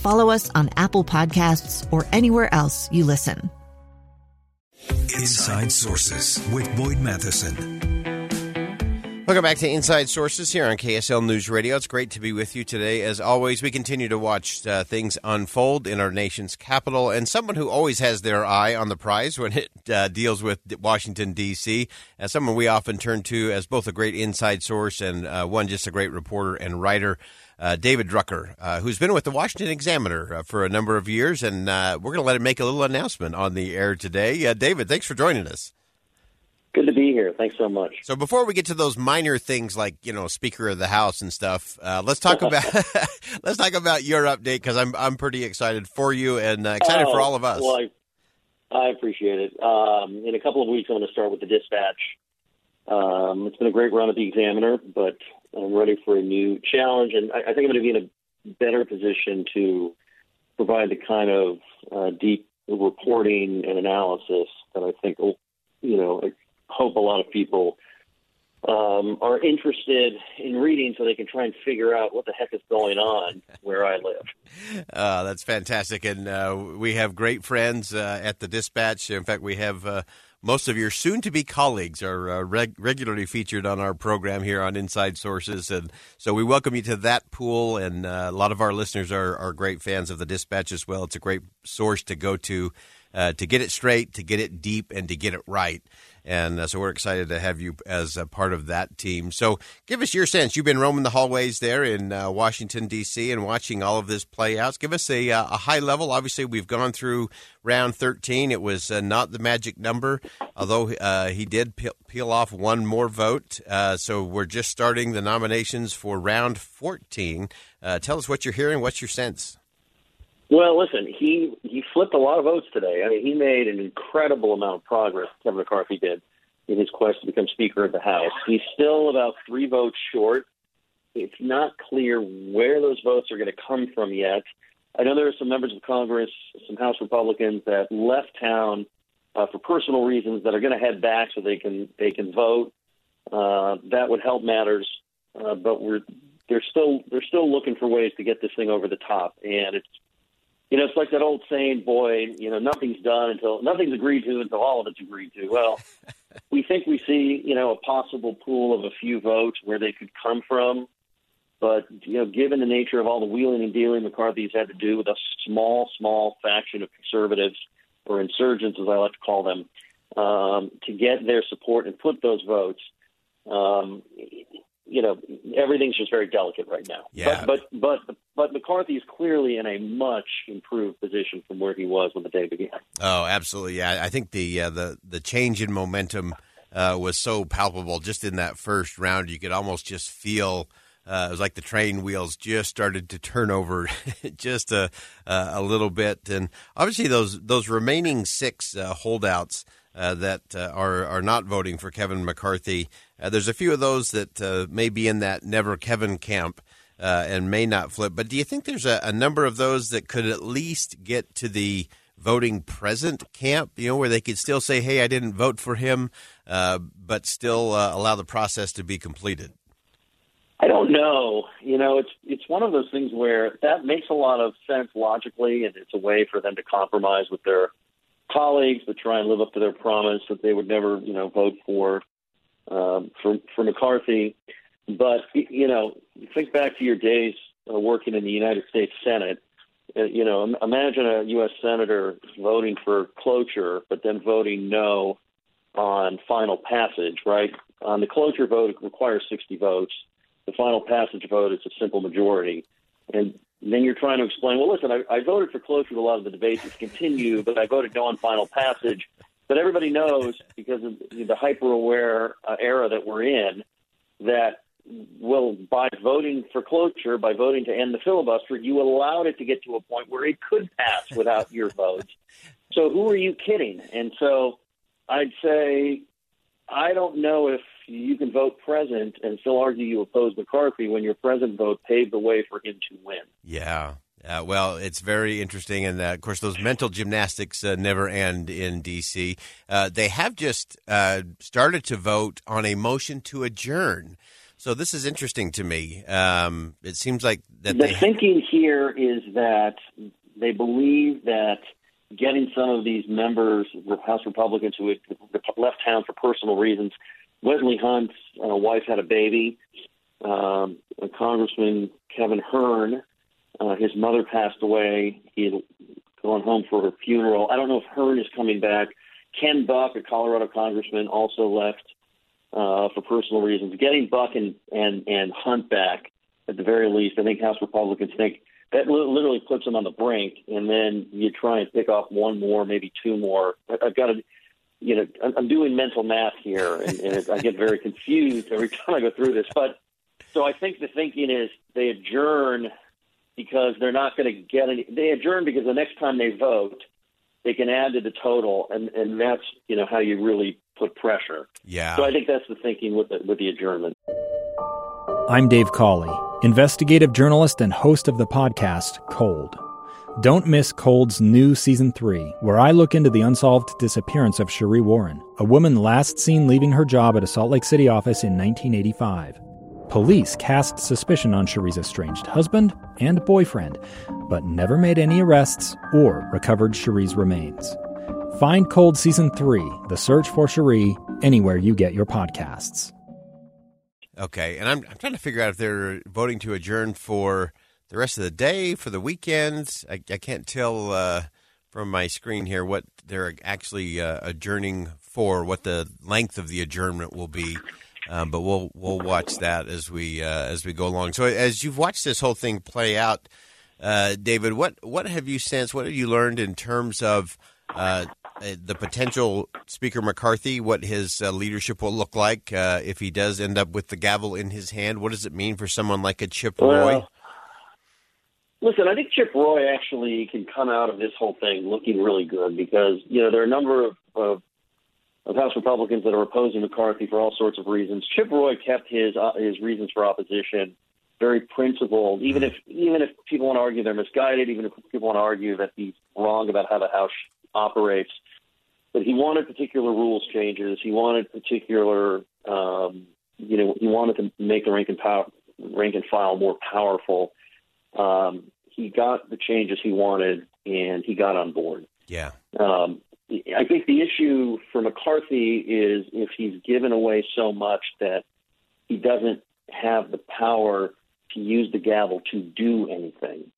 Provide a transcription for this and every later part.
follow us on Apple Podcasts, or anywhere else you listen. Inside Sources with Boyd Matheson. Welcome back to Inside Sources here on KSL News Radio. It's great to be with you today. As always, we continue to watch uh, things unfold in our nation's capital, and someone who always has their eye on the prize when it uh, deals with Washington, D.C., as someone we often turn to as both a great inside source and uh, one just a great reporter and writer. Uh, David Drucker, uh, who's been with the Washington Examiner uh, for a number of years, and we're going to let him make a little announcement on the air today. David, thanks for joining us. Good to be here. Thanks so much. So before we get to those minor things like you know Speaker of the House and stuff, uh, let's talk about let's talk about your update because I'm I'm pretty excited for you and uh, excited oh, for all of us. Well, I, I appreciate it. Um, in a couple of weeks, I'm going to start with the Dispatch. Um, it's been a great run at the Examiner, but I'm ready for a new challenge, and I, I think I'm going to be in a better position to provide the kind of uh, deep reporting and analysis that I think will, you know, hope a lot of people um, are interested in reading so they can try and figure out what the heck is going on where I live. Uh, that's fantastic. And uh, we have great friends uh, at the Dispatch. In fact, we have uh, most of your soon to be colleagues are uh, reg- regularly featured on our program here on Inside Sources. And so we welcome you to that pool. And uh, a lot of our listeners are, are great fans of the Dispatch as well. It's a great source to go to. To get it straight, to get it deep, and to get it right. And uh, so we're excited to have you as a part of that team. So give us your sense. You've been roaming the hallways there in uh, Washington, D.C., and watching all of this play out. Give us a, uh, a high level. Obviously, we've gone through round 13. It was uh, not the magic number, although uh, he did peel, peel, off one more vote. Uh, so we're just starting the nominations for round 14. tell us what you're hearing. What's your sense? Well, listen, he he flipped a lot of votes today. I mean, he made an incredible amount of progress. Kevin McCarthy did in his quest to become Speaker of the House. He's still about three votes short. It's not clear where those votes are going to come from yet. I know there are some members of Congress, some House Republicans that left town uh, for personal reasons that are going to head back so they can they can vote. Uh, that would help matters, uh, but we're they're still they're still looking for ways to get this thing over the top, and it's you know, it's like that old saying, boy, you know, nothing's done until nothing's agreed to until all of it's agreed to. Well, we think we see, you know, a possible pool of a few votes where they could come from. But, you know, given the nature of all the wheeling and dealing McCarthy's had to do with a small, small faction of conservatives or insurgents, as I like to call them, um, to get their support and put those votes, um, you know, everything's just very delicate right now. Yeah. But but but but McCarthy is clearly in a much improved position from where he was when the day began. Oh, absolutely. Yeah, I think the uh, the the change in momentum uh, was so palpable just in that first round. You could almost just feel. Uh, it was like the train wheels just started to turn over just a a little bit, and obviously those those remaining six uh, holdouts uh, that uh, are are not voting for Kevin McCarthy. Uh, there's a few of those that uh, may be in that never Kevin camp uh, and may not flip. But do you think there's a, a, number of those that could at least get to the voting present camp? You know, where they could still say, "Hey, I didn't vote for him," uh, but still allow the process to be completed. I don't know. You know, it's it's one of those things where that makes a lot of sense logically, and it's a way for them to compromise with their colleagues to try and live up to their promise that they would never, you know, vote for um, for for McCarthy. But you know, think back to your days uh, working in the United States Senate. uh, you know, imagine a U.S. senator voting for cloture, but then voting no on final passage. Right on the cloture vote, it requires 60 votes. The final passage vote is a simple majority, and then you're trying to explain. Well, listen, I, I voted for cloture. A lot of the debates continue, but I voted no on final passage. But everybody knows because of the hyper aware uh, era that we're in that well, by voting for cloture, by voting to end the filibuster, you allowed it to get to a point where it could pass without your votes. So who are you kidding? And so I'd say I don't know if you can vote present and still argue you oppose McCarthy when your present vote paved the way for him to win. Yeah. Uh, well, it's very interesting, and uh, of course, those mental gymnastics uh, never end in D.C. Uh, they have just uh, started to vote on a motion to adjourn. So this is interesting to me. Um, it seems like that the thinking here is that they believe that getting some of these members, House Republicans who had left town for personal reasons, Wesley Hunt's uh, wife had a baby. Um, Congressman Kevin Hern, uh, his mother passed away. He had gone home for her funeral. I don't know if Hern is coming back. Ken Buck, a Colorado congressman, also left uh, for personal reasons. Getting Buck and, and, and Hunt back, at the very least, I think House Republicans think that literally puts them on the brink, and then you try and pick off one more, maybe two more. I've got to, you know, I'm doing mental math here, and, and I get very confused every time I go through this. But so I think the thinking is they adjourn because they're not going to get any. They adjourn because the next time they vote, they can add to the total, and and that's you know how you really put pressure. Yeah. So I think that's the thinking with the, with the adjournment. I'm Dave Cawley, investigative journalist and host of the podcast Cold. Don't miss Cold's new season three, where I look into the unsolved disappearance of Sheree Warren, a woman last seen leaving her job at a Salt Lake City office in 1985. Police cast suspicion on Sheree's estranged husband and boyfriend, but never made any arrests or recovered Sheree's remains. Find Cold Season 3, The Search for Sheree, anywhere you get your podcasts. Okay, and I'm, I'm trying to figure out if they're voting to adjourn for the rest of the day, for the weekends. I, I can't tell uh, from my screen here what they're actually uh, adjourning for, what the length of the adjournment will be. Um, but we'll we'll watch that as we uh, as we go along. So as you've watched this whole thing play out, uh, David, what what have you sensed? What have you learned in terms of uh, uh, the potential Speaker McCarthy, what his uh, leadership will look like uh, if he does end up with the gavel in his hand. What does it mean for someone like a Chip Roy? Listen, I think Chip Roy actually can come out of this whole thing looking really good because you know there are a number of, of of House Republicans that are opposing McCarthy for all sorts of reasons. Chip Roy kept his uh, his reasons for opposition very principled, even if even if people want to argue they're misguided, even if people want to argue that he's wrong about how the House operates. But he wanted particular rules changes. He wanted particular, um, you know, he wanted to make the rank and, power, rank and file more powerful. Um, he got the changes he wanted, and he got on board. Yeah. Um, I think the issue for McCarthy is if he's given away so much that he doesn't have the power to use the gavel to do anything.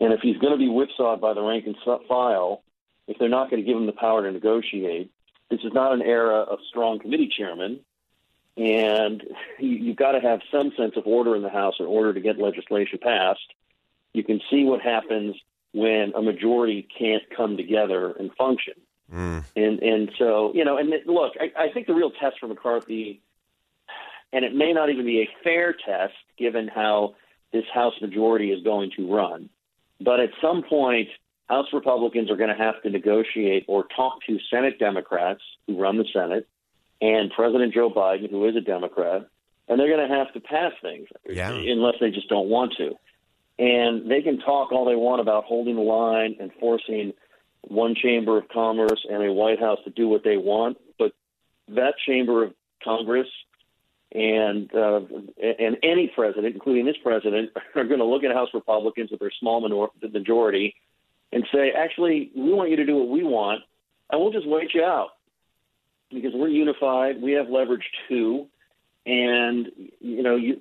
And if he's going to be whipsawed by the rank and file, if they're not going to give him the power to negotiate. This is not an era of strong committee chairmen, and you, have got to have some sense of order in the House in order to get legislation passed. You can see what happens when a majority can't come together and function. Mm. And and so you know, and look, I, I think the real test for McCarthy, and it may not even be a fair test given how this House majority is going to run, but at some point House Republicans are going to have to negotiate or talk to Senate Democrats who run the Senate and President Joe Biden, who is a Democrat, and they're going to have to pass things yeah. unless they just don't want to. And they can talk all they want about holding the line and forcing one chamber of commerce and a White House to do what they want, but that chamber of Congress and uh, and any president, including this president, are going to look at House Republicans with their small minor- majority and say, actually, we want you to do what we want, and we'll just wait you out because we're unified. We have leverage too, and you know, you,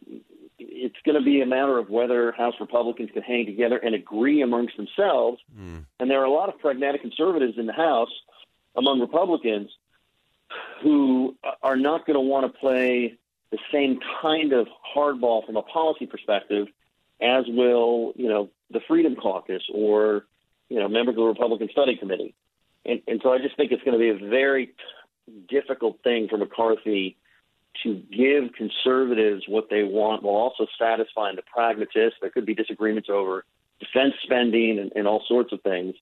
it's going to be a matter of whether House Republicans can hang together and agree amongst themselves. Mm. And there are a lot of pragmatic conservatives in the House among Republicans who are not going to want to play the same kind of hardball from a policy perspective as will, you know, the Freedom Caucus or, you know, members of the Republican Study Committee. And, and so I just think it's going to be a very difficult thing for McCarthy to give conservatives what they want while also satisfying the pragmatists. There could be disagreements over defense spending and, and all sorts of things.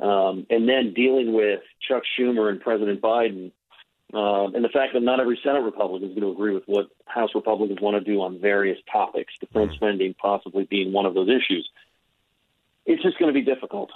Um, and then dealing with Chuck Schumer and President Biden, um, and the fact that not every Senate Republican is going to agree with what House Republicans want to do on various topics, defense spending possibly being one of those issues. It's just going to be difficult.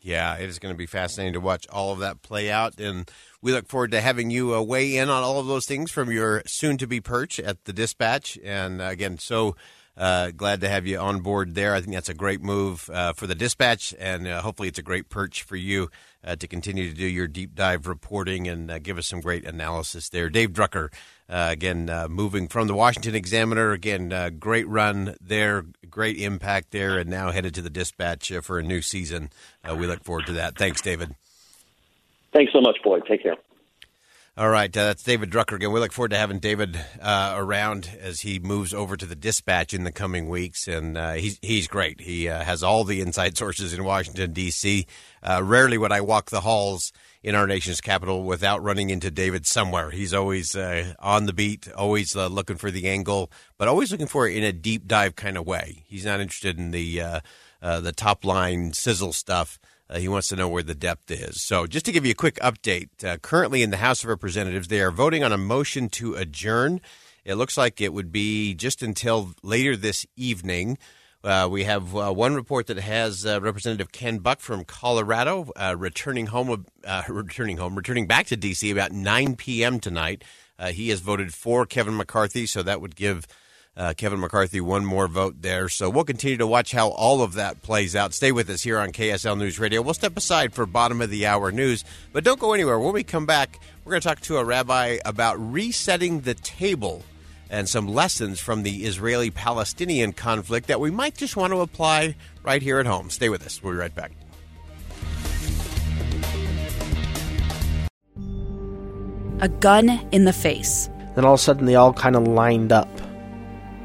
Yeah, it is going to be fascinating to watch all of that play out. And we look forward to having you uh, weigh in on all of those things from your soon to be perch at the dispatch. And uh, again, so uh, glad to have you on board there. I think that's a great move uh, for the dispatch, and uh, hopefully, it's a great perch for you uh, to continue to do your deep dive reporting and uh, give us some great analysis there. Dave Drucker, uh, again, moving from the Washington Examiner, again, great run there, great impact there, and now headed to the dispatch for a new season. we look forward to that. Thanks, David. Thanks so much, Boyd. Take care. All right, uh, that's David Drucker again. We look forward to having David uh, around as he moves over to the dispatch in the coming weeks, and uh, he's he's great. He uh, has all the inside sources in Washington D.C. Uh, rarely would I walk the halls in our nation's capital without running into David somewhere. He's always uh, on the beat, always looking for the angle, but always looking for it in a deep dive kind of way. He's not interested in the the top line sizzle stuff. Uh, he wants to know where the depth is. So, just to give you a quick update, uh, currently in the House of Representatives, they are voting on a motion to adjourn. It looks like it would be just until later this evening. Uh, we have uh, one report that has uh, Representative Ken Buck from Colorado uh, returning home, returning home, returning back to D.C. about 9 p.m. tonight. he has voted for Kevin McCarthy, so that would give uh, Kevin McCarthy, one more vote there. So we'll continue to watch how all of that plays out. Stay with us here on KSL News Radio. We'll step aside for bottom of the hour news, but don't go anywhere. When we come back, we're going to talk to a rabbi about resetting the table and some lessons from the Israeli Palestinian conflict that we might just want to apply right here at home. Stay with us. We'll be right back. A gun in the face. Then all of a sudden, they all kind of lined up